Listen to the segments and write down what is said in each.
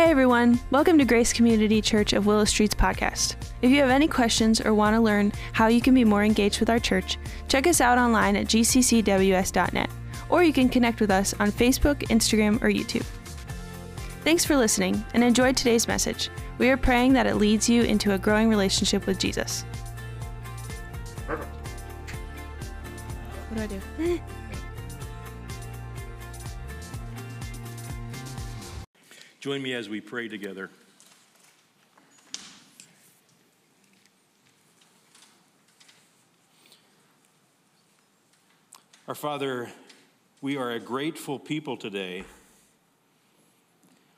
Hey everyone, welcome to Grace Community Church of Willow Street's podcast. If you have any questions or want to learn how you can be more engaged with our church, check us out online at gccws.net, or you can connect with us on Facebook, Instagram, or YouTube. Thanks for listening and enjoy today's message. We are praying that it leads you into a growing relationship with Jesus. Perfect. What do I do? Join me as we pray together. Our Father, we are a grateful people today.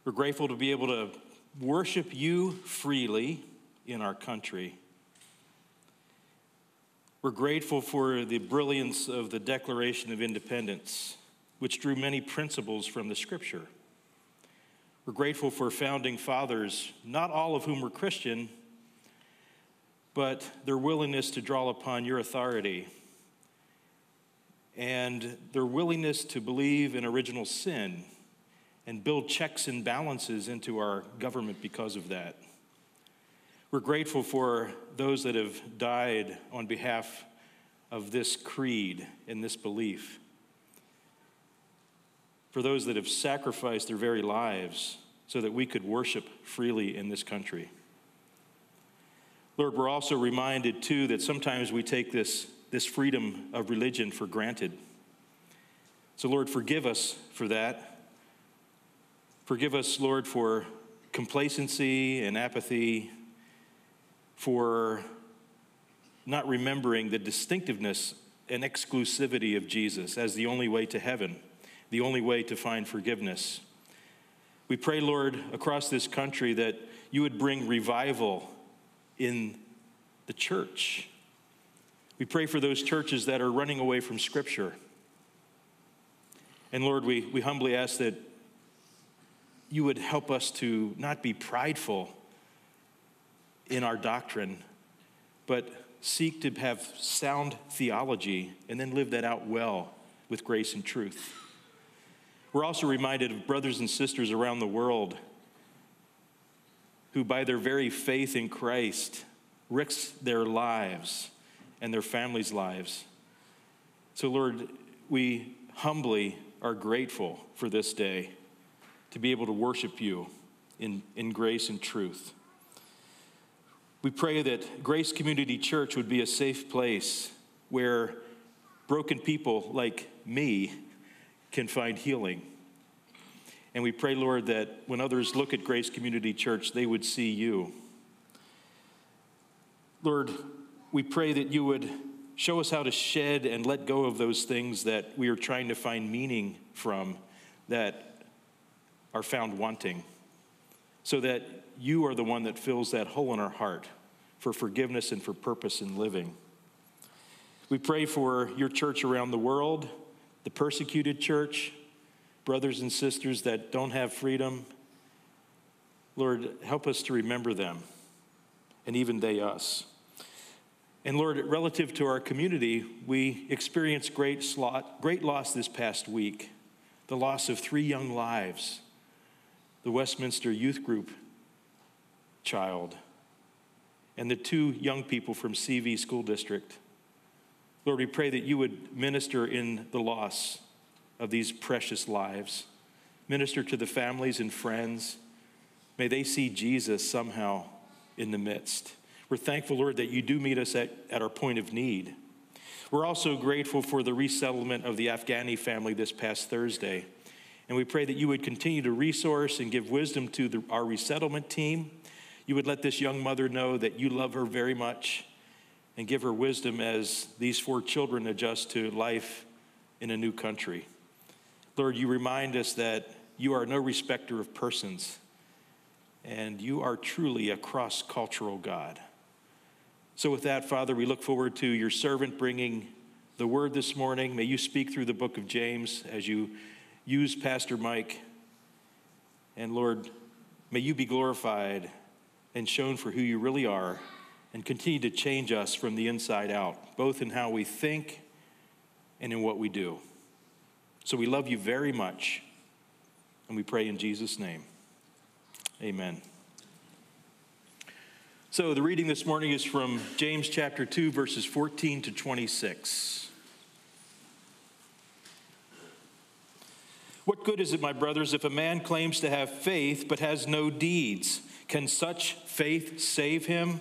We're grateful to be able to worship you freely in our country. We're grateful for the brilliance of the Declaration of Independence, which drew many principles from the Scripture. We're grateful for founding fathers, not all of whom were Christian, but their willingness to draw upon your authority and their willingness to believe in original sin and build checks and balances into our government because of that. We're grateful for those that have died on behalf of this creed and this belief, for those that have sacrificed their very lives so that we could worship freely in this country. Lord, we're also reminded too that sometimes we take this, this freedom of religion for granted. So, Lord, forgive us for that. Forgive us, Lord, for complacency and apathy, for not remembering the distinctiveness and exclusivity of Jesus as the only way to heaven, the only way to find forgiveness. We pray, Lord, across this country that you would bring revival in the church. We pray for those churches that are running away from Scripture. And Lord, we, we humbly ask that you would help us to not be prideful in our doctrine, but seek to have sound theology and then live that out well with grace and truth. We're also reminded of brothers and sisters around the world who, by their very faith in Christ, risk their lives and their families' lives. So, Lord, we humbly are grateful for this day to be able to worship you in, in grace and truth. We pray that Grace Community Church would be a safe place where broken people like me can find healing. And we pray, Lord, that when others look at Grace Community Church, they would see you. Lord, we pray that you would show us how to shed and let go of those things that we are trying to find meaning from that are found wanting, so that you are the one that fills that hole in our heart for forgiveness and for purpose in living. We pray for your church around the world, the persecuted church, brothers and sisters that don't have freedom. Lord, help us to remember them, and even they us. And Lord, relative to our community, we experienced great, slot, great loss this past week the loss of three young lives the Westminster Youth Group child, and the two young people from CV School District. Lord, we pray that you would minister in the loss of these precious lives. Minister to the families and friends. May they see Jesus somehow in the midst. We're thankful, Lord, that you do meet us at, at our point of need. We're also grateful for the resettlement of the Afghani family this past Thursday. And we pray that you would continue to resource and give wisdom to the, our resettlement team. You would let this young mother know that you love her very much and give her wisdom as these four children adjust to life in a new country. Lord, you remind us that you are no respecter of persons, and you are truly a cross cultural God. So, with that, Father, we look forward to your servant bringing the word this morning. May you speak through the book of James as you use Pastor Mike. And Lord, may you be glorified and shown for who you really are and continue to change us from the inside out, both in how we think and in what we do. So we love you very much, and we pray in Jesus' name. Amen. So, the reading this morning is from James chapter 2, verses 14 to 26. What good is it, my brothers, if a man claims to have faith but has no deeds? Can such faith save him?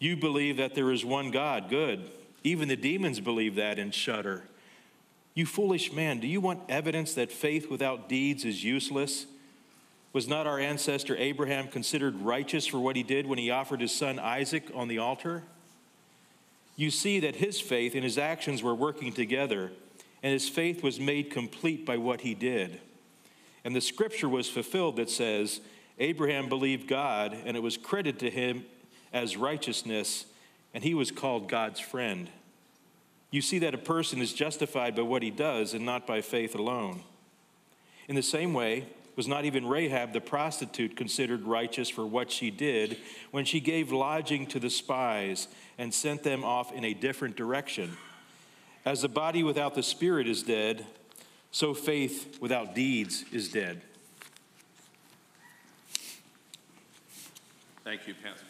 You believe that there is one God, good. Even the demons believe that and shudder. You foolish man, do you want evidence that faith without deeds is useless? Was not our ancestor Abraham considered righteous for what he did when he offered his son Isaac on the altar? You see that his faith and his actions were working together, and his faith was made complete by what he did. And the scripture was fulfilled that says, Abraham believed God, and it was credited to him as righteousness, and he was called God's friend. You see that a person is justified by what he does and not by faith alone. In the same way, was not even Rahab the prostitute considered righteous for what she did when she gave lodging to the spies and sent them off in a different direction? As the body without the spirit is dead, so faith without deeds is dead. Thank you, Pastor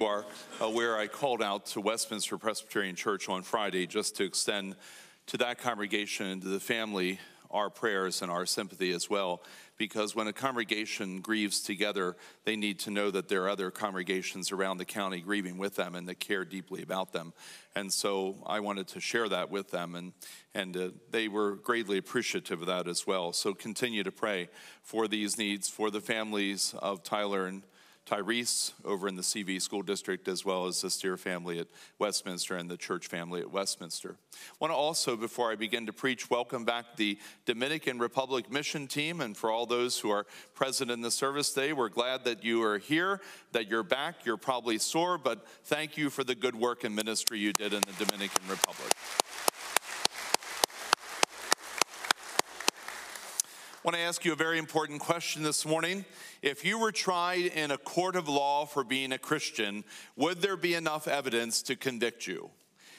are aware, I called out to Westminster Presbyterian Church on Friday just to extend to that congregation and to the family our prayers and our sympathy as well. Because when a congregation grieves together, they need to know that there are other congregations around the county grieving with them and that care deeply about them. And so I wanted to share that with them, and, and uh, they were greatly appreciative of that as well. So continue to pray for these needs, for the families of Tyler and Tyrese over in the CV School District, as well as the Steer family at Westminster and the church family at Westminster. I want to also, before I begin to preach, welcome back the Dominican Republic mission team. And for all those who are present in the service today, we're glad that you are here, that you're back. You're probably sore, but thank you for the good work and ministry you did in the Dominican Republic. I want to ask you a very important question this morning. If you were tried in a court of law for being a Christian, would there be enough evidence to convict you?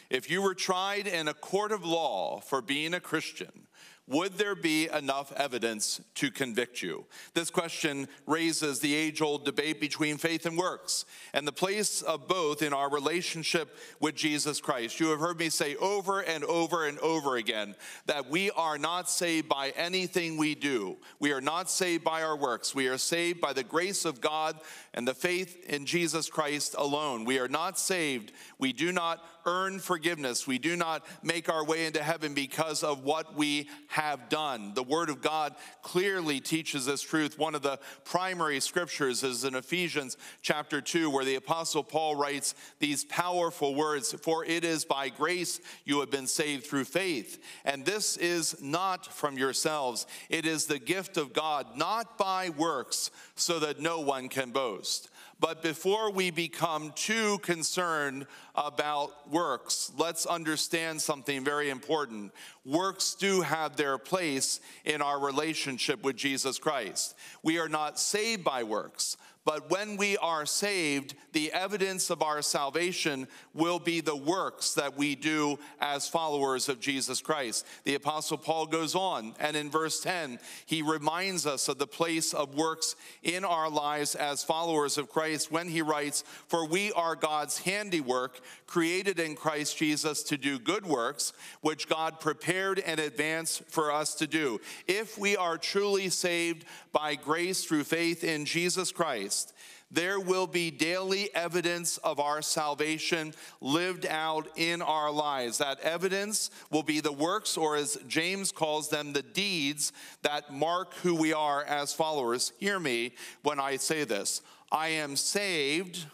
If you were tried in a court of law for being a Christian, would there be enough evidence to convict you? This question raises the age old debate between faith and works and the place of both in our relationship with Jesus Christ. You have heard me say over and over and over again that we are not saved by anything we do, we are not saved by our works. We are saved by the grace of God and the faith in Jesus Christ alone. We are not saved, we do not earn forgiveness. We do not make our way into heaven because of what we have done. The Word of God clearly teaches this truth. One of the primary scriptures is in Ephesians chapter 2, where the Apostle Paul writes these powerful words For it is by grace you have been saved through faith. And this is not from yourselves, it is the gift of God, not by works, so that no one can boast. But before we become too concerned about works, let's understand something very important. Works do have their place in our relationship with Jesus Christ. We are not saved by works, but when we are saved, the evidence of our salvation will be the works that we do as followers of Jesus Christ. The Apostle Paul goes on, and in verse 10, he reminds us of the place of works in our lives as followers of Christ when he writes, For we are God's handiwork, created in Christ Jesus to do good works, which God prepared in advance for us to do. If we are truly saved by grace through faith in Jesus Christ, Christ, there will be daily evidence of our salvation lived out in our lives. That evidence will be the works, or as James calls them, the deeds that mark who we are as followers. Hear me when I say this I am saved,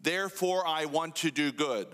therefore I want to do good.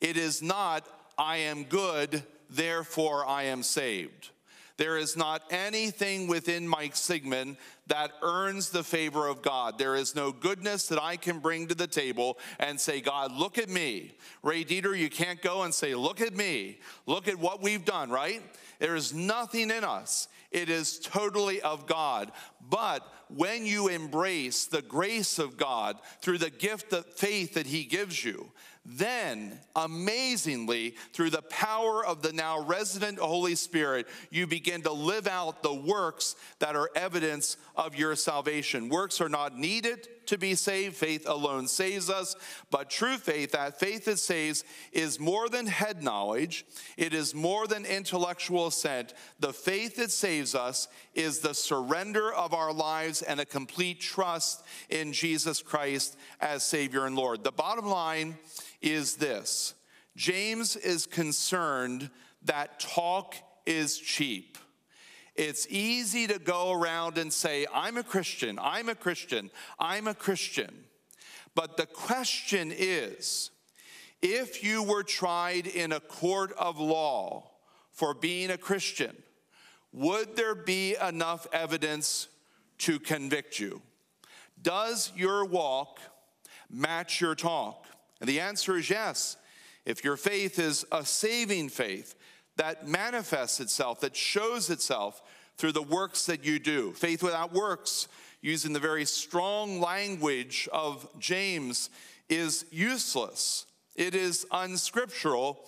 It is not, I am good, therefore I am saved. There is not anything within Mike Sigmund that earns the favor of God. There is no goodness that I can bring to the table and say, God, look at me. Ray Dieter, you can't go and say, look at me. Look at what we've done, right? There is nothing in us. It is totally of God. But when you embrace the grace of God through the gift of faith that He gives you, then, amazingly, through the power of the now resident Holy Spirit, you begin to live out the works that are evidence of your salvation. Works are not needed to be saved, faith alone saves us. But true faith, that faith that saves, is more than head knowledge, it is more than intellectual assent. The faith that saves us is the surrender of our lives and a complete trust in Jesus Christ as Savior and Lord. The bottom line is this James is concerned that talk is cheap. It's easy to go around and say, I'm a Christian, I'm a Christian, I'm a Christian. But the question is if you were tried in a court of law for being a Christian, would there be enough evidence to convict you? Does your walk match your talk? And the answer is yes. If your faith is a saving faith that manifests itself, that shows itself through the works that you do, faith without works, using the very strong language of James, is useless. It is unscriptural.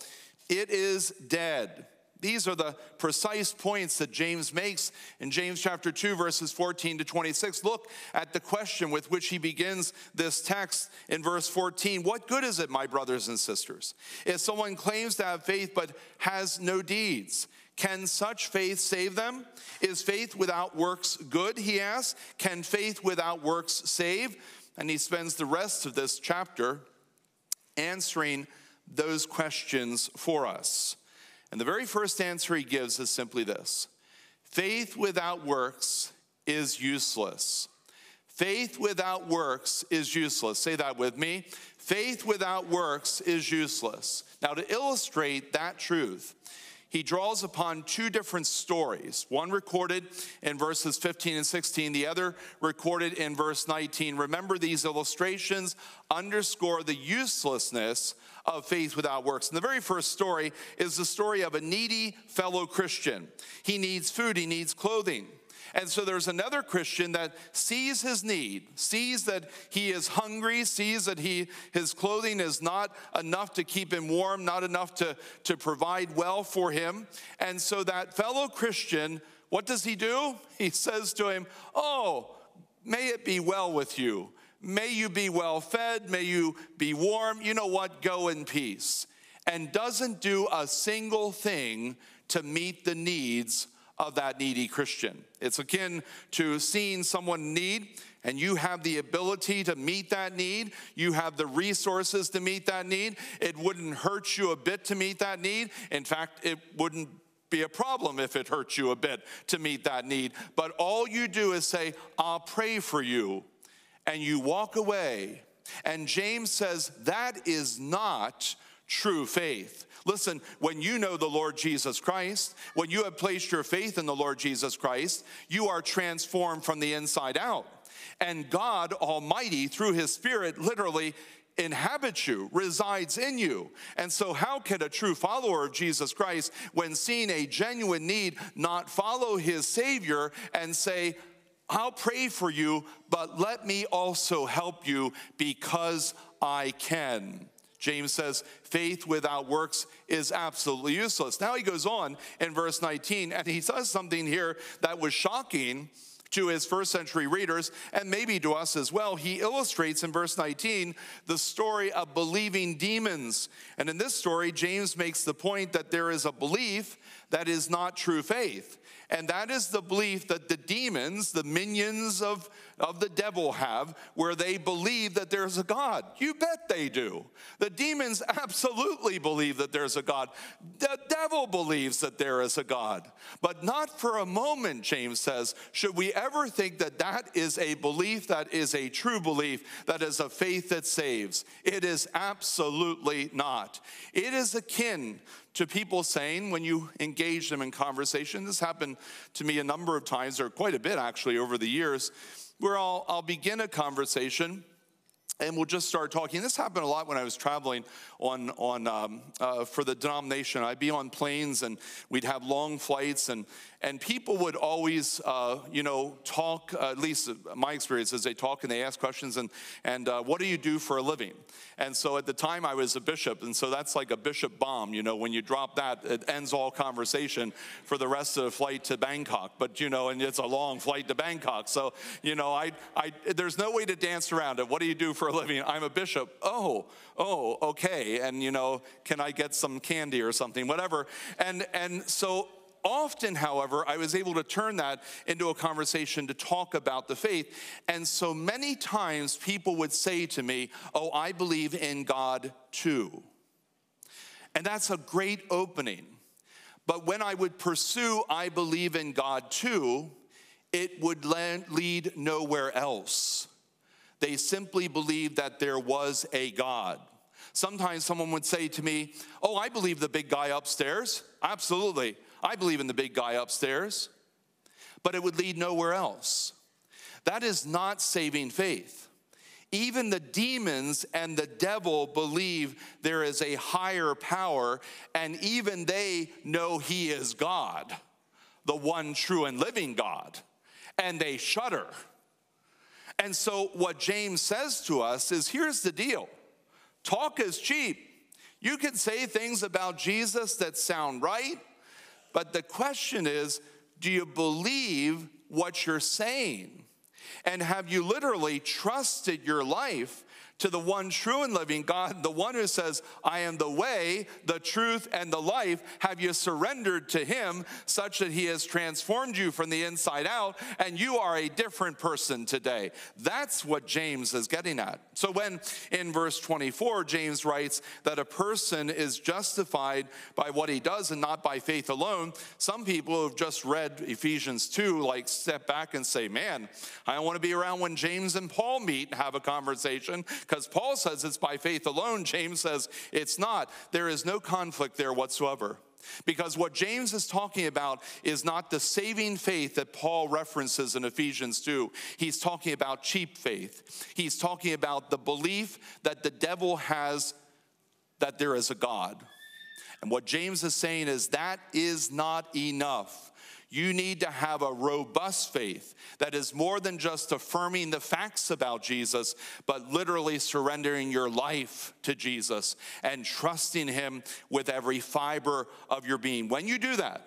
It is dead. These are the precise points that James makes in James chapter 2, verses 14 to 26. Look at the question with which he begins this text in verse 14. What good is it, my brothers and sisters, if someone claims to have faith but has no deeds? Can such faith save them? Is faith without works good? He asks. Can faith without works save? And he spends the rest of this chapter answering those questions for us. And the very first answer he gives is simply this faith without works is useless. Faith without works is useless. Say that with me. Faith without works is useless. Now, to illustrate that truth, he draws upon two different stories one recorded in verses 15 and 16, the other recorded in verse 19. Remember, these illustrations underscore the uselessness of faith without works. And the very first story is the story of a needy fellow Christian. He needs food, he needs clothing. And so there's another Christian that sees his need, sees that he is hungry, sees that he, his clothing is not enough to keep him warm, not enough to, to provide well for him. And so that fellow Christian, what does he do? He says to him, Oh, may it be well with you. May you be well fed. May you be warm. You know what? Go in peace. And doesn't do a single thing to meet the needs of that needy Christian. It's akin to seeing someone need and you have the ability to meet that need, you have the resources to meet that need. It wouldn't hurt you a bit to meet that need. In fact, it wouldn't be a problem if it hurts you a bit to meet that need. But all you do is say, I'll pray for you and you walk away. And James says that is not true faith. Listen, when you know the Lord Jesus Christ, when you have placed your faith in the Lord Jesus Christ, you are transformed from the inside out. And God Almighty, through His Spirit, literally inhabits you, resides in you. And so, how can a true follower of Jesus Christ, when seeing a genuine need, not follow His Savior and say, I'll pray for you, but let me also help you because I can. James says, faith without works is absolutely useless. Now he goes on in verse 19, and he says something here that was shocking to his first century readers and maybe to us as well. He illustrates in verse 19 the story of believing demons. And in this story, James makes the point that there is a belief that is not true faith. And that is the belief that the demons, the minions of, of the devil, have, where they believe that there's a God. You bet they do. The demons absolutely believe that there's a God. The devil believes that there is a God. But not for a moment, James says, should we ever think that that is a belief that is a true belief, that is a faith that saves. It is absolutely not. It is akin to people saying, when you engage them in conversation, this happened to me a number of times, or quite a bit actually, over the years, where I'll, I'll begin a conversation and we'll just start talking. This happened a lot when I was traveling on, on um, uh, for the denomination. I'd be on planes and we'd have long flights, and, and people would always, uh, you know, talk, uh, at least my experience is they talk and they ask questions, and, and uh, what do you do for a living? And so at the time I was a bishop, and so that's like a bishop bomb, you know, when you drop that, it ends all conversation for the rest of the flight to Bangkok. But, you know, and it's a long flight to Bangkok. So, you know, I, I, there's no way to dance around it. What do you do for a living? I'm a bishop. Oh, oh, okay. And, you know, can I get some candy or something, whatever. And, and so Often, however, I was able to turn that into a conversation to talk about the faith. And so many times people would say to me, Oh, I believe in God too. And that's a great opening. But when I would pursue, I believe in God too, it would lead nowhere else. They simply believed that there was a God. Sometimes someone would say to me, Oh, I believe the big guy upstairs. Absolutely. I believe in the big guy upstairs, but it would lead nowhere else. That is not saving faith. Even the demons and the devil believe there is a higher power, and even they know he is God, the one true and living God, and they shudder. And so, what James says to us is here's the deal talk is cheap. You can say things about Jesus that sound right, but the question is do you believe what you're saying? And have you literally trusted your life to the one true and living God, the one who says, I am the way, the truth, and the life, have you surrendered to Him such that He has transformed you from the inside out and you are a different person today? That's what James is getting at. So, when in verse 24, James writes that a person is justified by what he does and not by faith alone, some people who have just read Ephesians 2 like step back and say, Man, I don't want to be around when James and Paul meet and have a conversation because Paul says it's by faith alone. James says it's not. There is no conflict there whatsoever. Because what James is talking about is not the saving faith that Paul references in Ephesians 2. He's talking about cheap faith. He's talking about the belief that the devil has that there is a God. And what James is saying is that is not enough. You need to have a robust faith that is more than just affirming the facts about Jesus, but literally surrendering your life to Jesus and trusting Him with every fiber of your being. When you do that,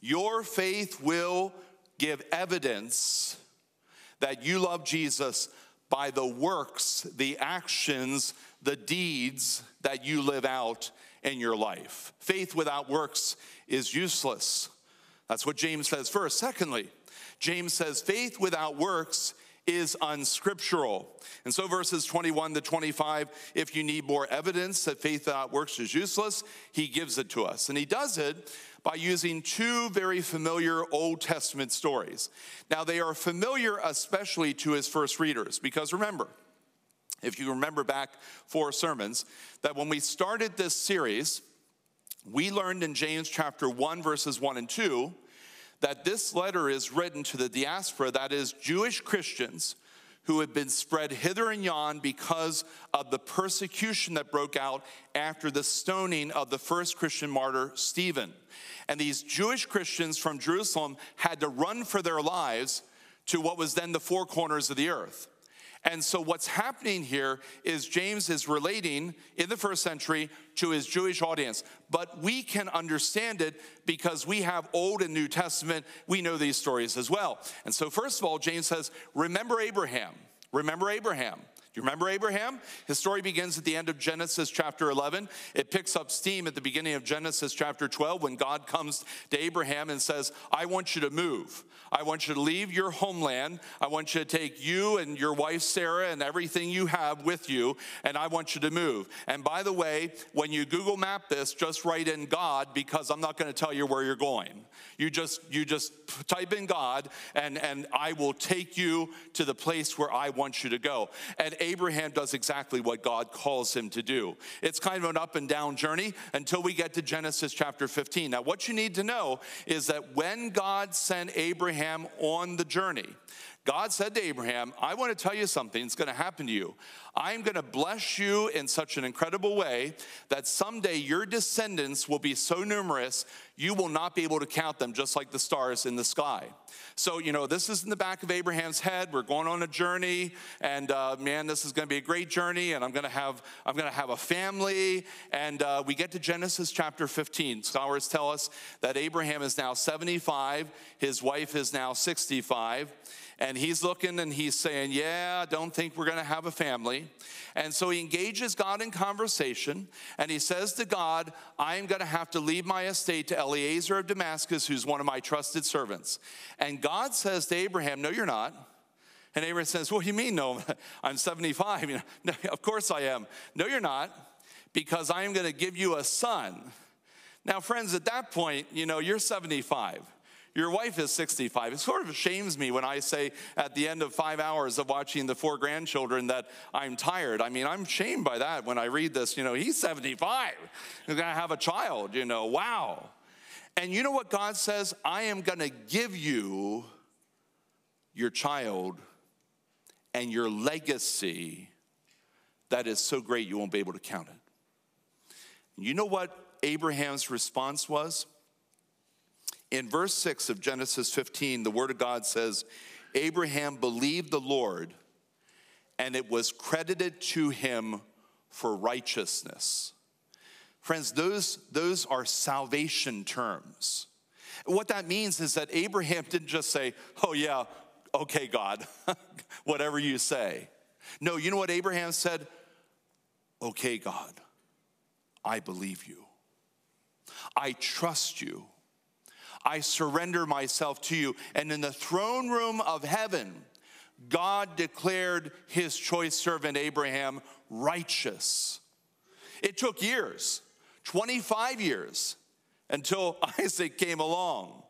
your faith will give evidence that you love Jesus by the works, the actions, the deeds that you live out in your life. Faith without works is useless. That's what James says first. Secondly, James says faith without works is unscriptural. And so, verses 21 to 25, if you need more evidence that faith without works is useless, he gives it to us. And he does it by using two very familiar Old Testament stories. Now, they are familiar especially to his first readers, because remember, if you remember back four sermons, that when we started this series, we learned in James chapter 1, verses 1 and 2, that this letter is written to the diaspora, that is, Jewish Christians who had been spread hither and yon because of the persecution that broke out after the stoning of the first Christian martyr, Stephen. And these Jewish Christians from Jerusalem had to run for their lives to what was then the four corners of the earth. And so, what's happening here is James is relating in the first century to his Jewish audience. But we can understand it because we have Old and New Testament. We know these stories as well. And so, first of all, James says, Remember Abraham. Remember Abraham. Do you remember Abraham? His story begins at the end of Genesis chapter 11. It picks up steam at the beginning of Genesis chapter 12 when God comes to Abraham and says, I want you to move. I want you to leave your homeland. I want you to take you and your wife Sarah and everything you have with you, and I want you to move. And by the way, when you Google map this, just write in God because I'm not going to tell you where you're going. You just you just type in God and and I will take you to the place where I want you to go. And Abraham does exactly what God calls him to do. It's kind of an up and down journey until we get to Genesis chapter 15. Now, what you need to know is that when God sent Abraham on the journey, God said to Abraham, I want to tell you something. It's going to happen to you. I'm going to bless you in such an incredible way that someday your descendants will be so numerous, you will not be able to count them, just like the stars in the sky. So, you know, this is in the back of Abraham's head. We're going on a journey, and uh, man, this is going to be a great journey, and I'm going to have I'm going to have a family. And uh, we get to Genesis chapter 15. Scholars tell us that Abraham is now 75, his wife is now 65 and he's looking and he's saying, Yeah, I don't think we're going to have a family. And so he engages God in conversation and he says to God, I am going to have to leave my estate to Eliezer of Damascus, who's one of my trusted servants. And God says to Abraham, No, you're not. And Abraham says, What do you mean, no? I'm 75. You know, no, of course I am. No, you're not, because I am going to give you a son. Now, friends, at that point, you know, you're 75. Your wife is 65. It sort of shames me when I say at the end of five hours of watching the four grandchildren that I'm tired. I mean, I'm shamed by that when I read this. You know, he's 75. He's going to have a child, you know, wow. And you know what God says? I am going to give you your child and your legacy that is so great you won't be able to count it. You know what Abraham's response was? In verse 6 of Genesis 15, the Word of God says, Abraham believed the Lord, and it was credited to him for righteousness. Friends, those, those are salvation terms. What that means is that Abraham didn't just say, Oh, yeah, okay, God, whatever you say. No, you know what Abraham said? Okay, God, I believe you. I trust you. I surrender myself to you. And in the throne room of heaven, God declared his choice servant Abraham righteous. It took years, 25 years, until Isaac came along.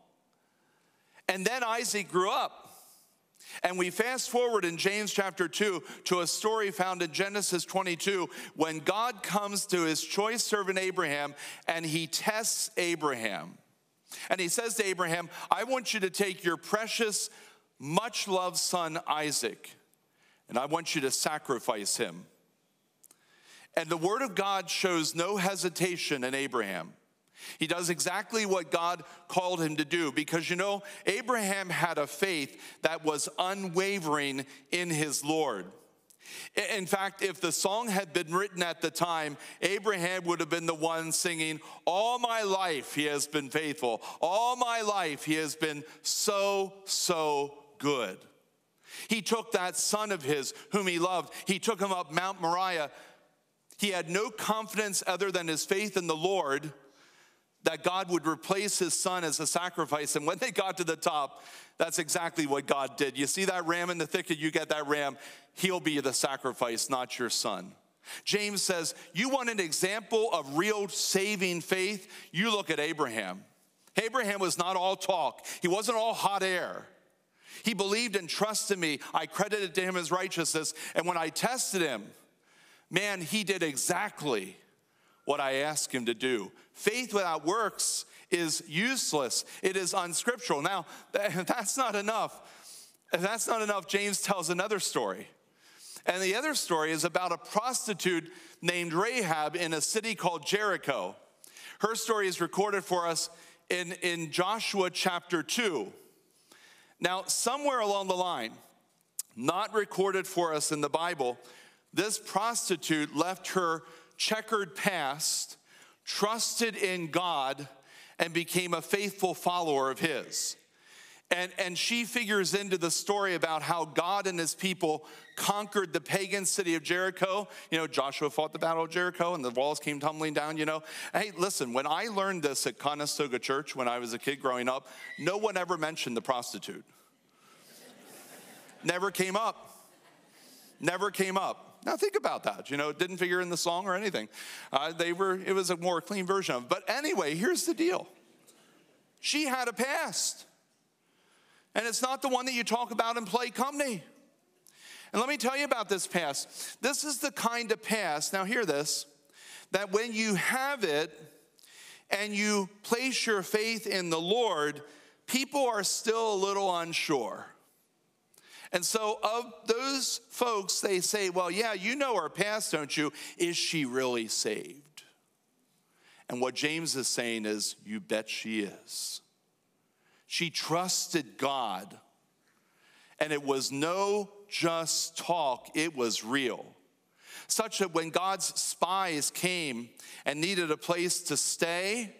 And then Isaac grew up. And we fast forward in James chapter 2 to a story found in Genesis 22 when God comes to his choice servant Abraham and he tests Abraham. And he says to Abraham, I want you to take your precious, much loved son Isaac, and I want you to sacrifice him. And the word of God shows no hesitation in Abraham. He does exactly what God called him to do because you know, Abraham had a faith that was unwavering in his Lord. In fact, if the song had been written at the time, Abraham would have been the one singing, All my life he has been faithful. All my life he has been so, so good. He took that son of his whom he loved, he took him up Mount Moriah. He had no confidence other than his faith in the Lord that God would replace his son as a sacrifice. And when they got to the top, that's exactly what God did. You see that ram in the thicket, you get that ram, he'll be the sacrifice, not your son. James says, You want an example of real saving faith? You look at Abraham. Abraham was not all talk, he wasn't all hot air. He believed and trusted me. I credited to him his righteousness. And when I tested him, man, he did exactly what I ask him to do. Faith without works is useless, it is unscriptural. Now, that's not enough. If that's not enough, James tells another story. And the other story is about a prostitute named Rahab in a city called Jericho. Her story is recorded for us in, in Joshua chapter 2. Now, somewhere along the line, not recorded for us in the Bible, this prostitute left her checkered past, trusted in God, and became a faithful follower of His. And, and she figures into the story about how God and his people conquered the pagan city of Jericho. You know, Joshua fought the battle of Jericho and the walls came tumbling down, you know. Hey, listen, when I learned this at Conestoga Church when I was a kid growing up, no one ever mentioned the prostitute. Never came up. Never came up. Now think about that. You know, it didn't figure in the song or anything. Uh, they were. It was a more clean version of. It. But anyway, here's the deal. She had a past, and it's not the one that you talk about in play company. And let me tell you about this past. This is the kind of past. now hear this, that when you have it and you place your faith in the Lord, people are still a little unsure. And so, of those folks, they say, Well, yeah, you know her past, don't you? Is she really saved? And what James is saying is, You bet she is. She trusted God, and it was no just talk, it was real. Such that when God's spies came and needed a place to stay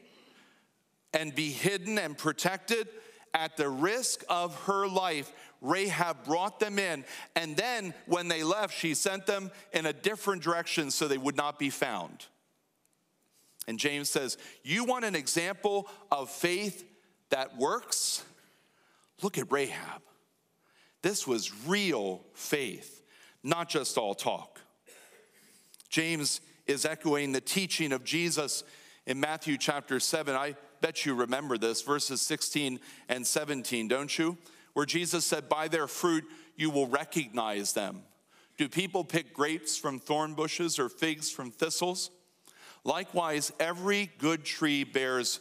and be hidden and protected, at the risk of her life, Rahab brought them in. And then when they left, she sent them in a different direction so they would not be found. And James says, You want an example of faith that works? Look at Rahab. This was real faith, not just all talk. James is echoing the teaching of Jesus in Matthew chapter 7. I bet you remember this, verses 16 and 17, don't you? Where Jesus said, By their fruit you will recognize them. Do people pick grapes from thorn bushes or figs from thistles? Likewise, every good tree bears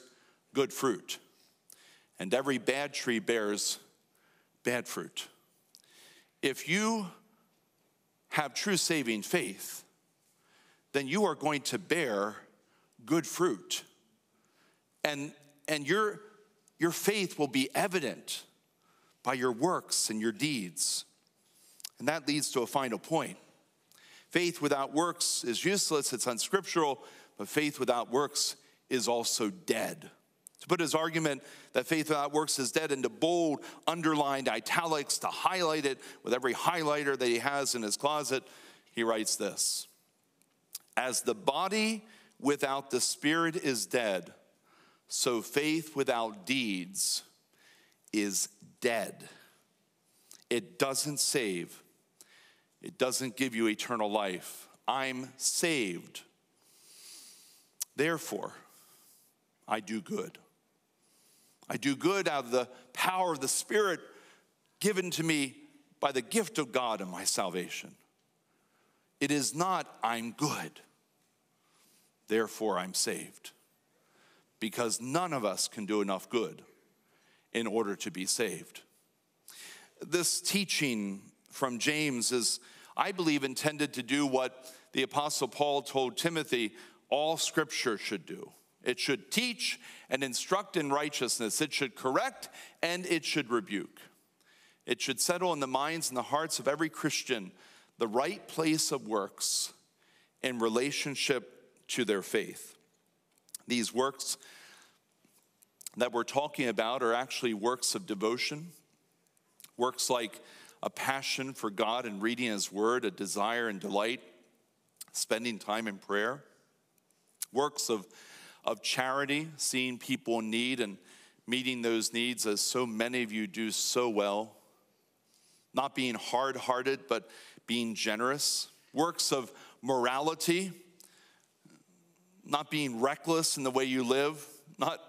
good fruit, and every bad tree bears bad fruit. If you have true saving faith, then you are going to bear good fruit and, and your, your faith will be evident by your works and your deeds. And that leads to a final point. Faith without works is useless, it's unscriptural, but faith without works is also dead. To put his argument that faith without works is dead into bold, underlined italics, to highlight it with every highlighter that he has in his closet, he writes this As the body without the spirit is dead, so faith without deeds is dead. It doesn't save, it doesn't give you eternal life. I'm saved. Therefore, I do good. I do good out of the power of the Spirit given to me by the gift of God and my salvation. It is not, I'm good. Therefore, I'm saved because none of us can do enough good in order to be saved. This teaching from James is, I believe, intended to do what the Apostle Paul told Timothy all scripture should do. It should teach and instruct in righteousness, it should correct and it should rebuke. It should settle in the minds and the hearts of every Christian the right place of works in relationship to their faith. These works that we're talking about are actually works of devotion, works like a passion for God and reading His Word, a desire and delight, spending time in prayer, works of, of charity, seeing people in need and meeting those needs as so many of you do so well, not being hard hearted, but being generous, works of morality not being reckless in the way you live, not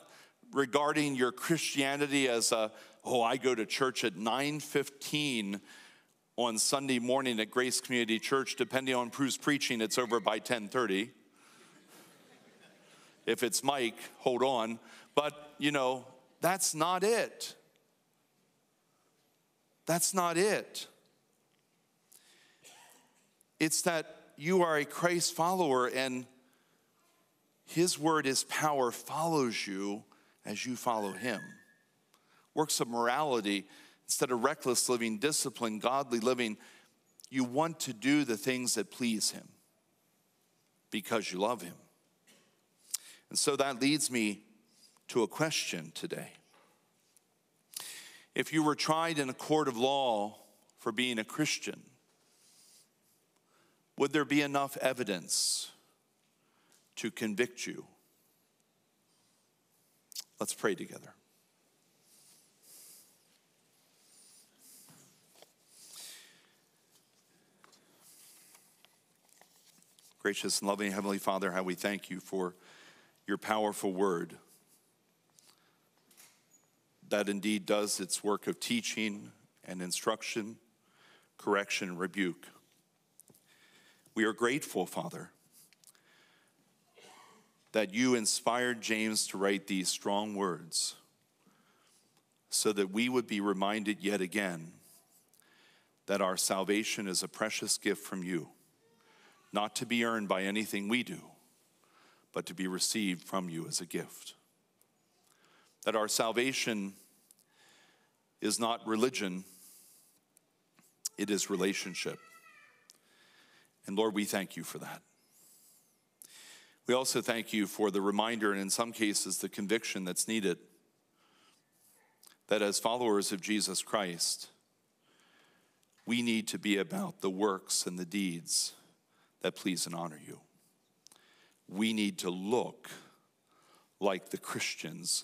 regarding your Christianity as a, oh, I go to church at 9:15 on Sunday morning at Grace Community Church. Depending on who's preaching, it's over by 10:30. if it's Mike, hold on. But you know, that's not it. That's not it. It's that you are a Christ follower and his word, His power follows you as you follow Him. Works of morality, instead of reckless living, discipline, godly living, you want to do the things that please Him because you love Him. And so that leads me to a question today. If you were tried in a court of law for being a Christian, would there be enough evidence to convict you. Let's pray together. Gracious and loving Heavenly Father, how we thank you for your powerful word that indeed does its work of teaching and instruction, correction, rebuke. We are grateful, Father, that you inspired James to write these strong words so that we would be reminded yet again that our salvation is a precious gift from you, not to be earned by anything we do, but to be received from you as a gift. That our salvation is not religion, it is relationship. And Lord, we thank you for that. We also thank you for the reminder, and in some cases, the conviction that's needed that as followers of Jesus Christ, we need to be about the works and the deeds that please and honor you. We need to look like the Christians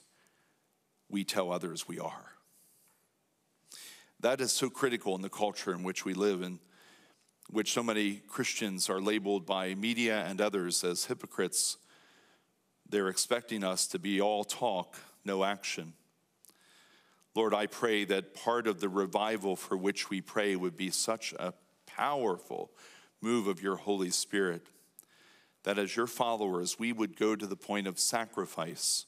we tell others we are. That is so critical in the culture in which we live, in which so many Christians are labeled by media and others as hypocrites. They're expecting us to be all talk, no action. Lord, I pray that part of the revival for which we pray would be such a powerful move of your Holy Spirit that as your followers, we would go to the point of sacrifice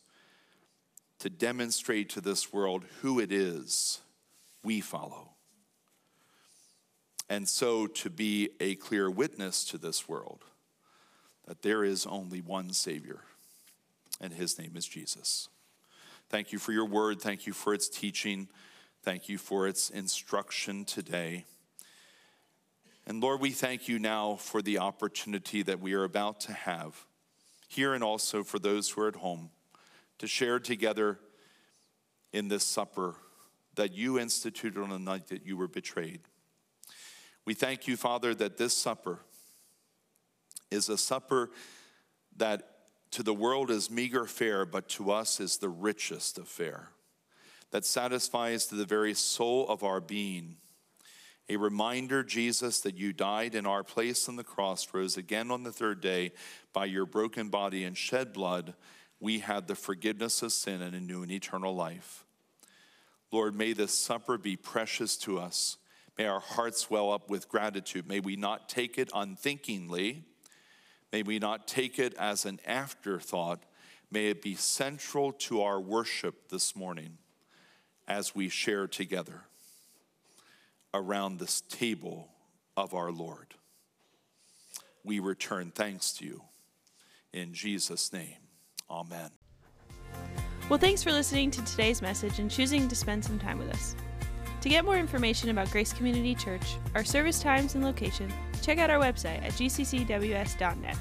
to demonstrate to this world who it is we follow. And so to be a clear witness to this world that there is only one Savior, and his name is Jesus. Thank you for your word. Thank you for its teaching. Thank you for its instruction today. And Lord, we thank you now for the opportunity that we are about to have here and also for those who are at home to share together in this supper that you instituted on the night that you were betrayed. We thank you, Father, that this supper is a supper that to the world is meager fare, but to us is the richest of fare, that satisfies to the very soul of our being. A reminder, Jesus, that you died in our place on the cross, rose again on the third day by your broken body and shed blood. We had the forgiveness of sin and a new and eternal life. Lord, may this supper be precious to us. May our hearts well up with gratitude. May we not take it unthinkingly May we not take it as an afterthought. May it be central to our worship this morning as we share together around this table of our Lord. We return thanks to you. In Jesus' name, amen. Well, thanks for listening to today's message and choosing to spend some time with us. To get more information about Grace Community Church, our service times and location, check out our website at gccws.net.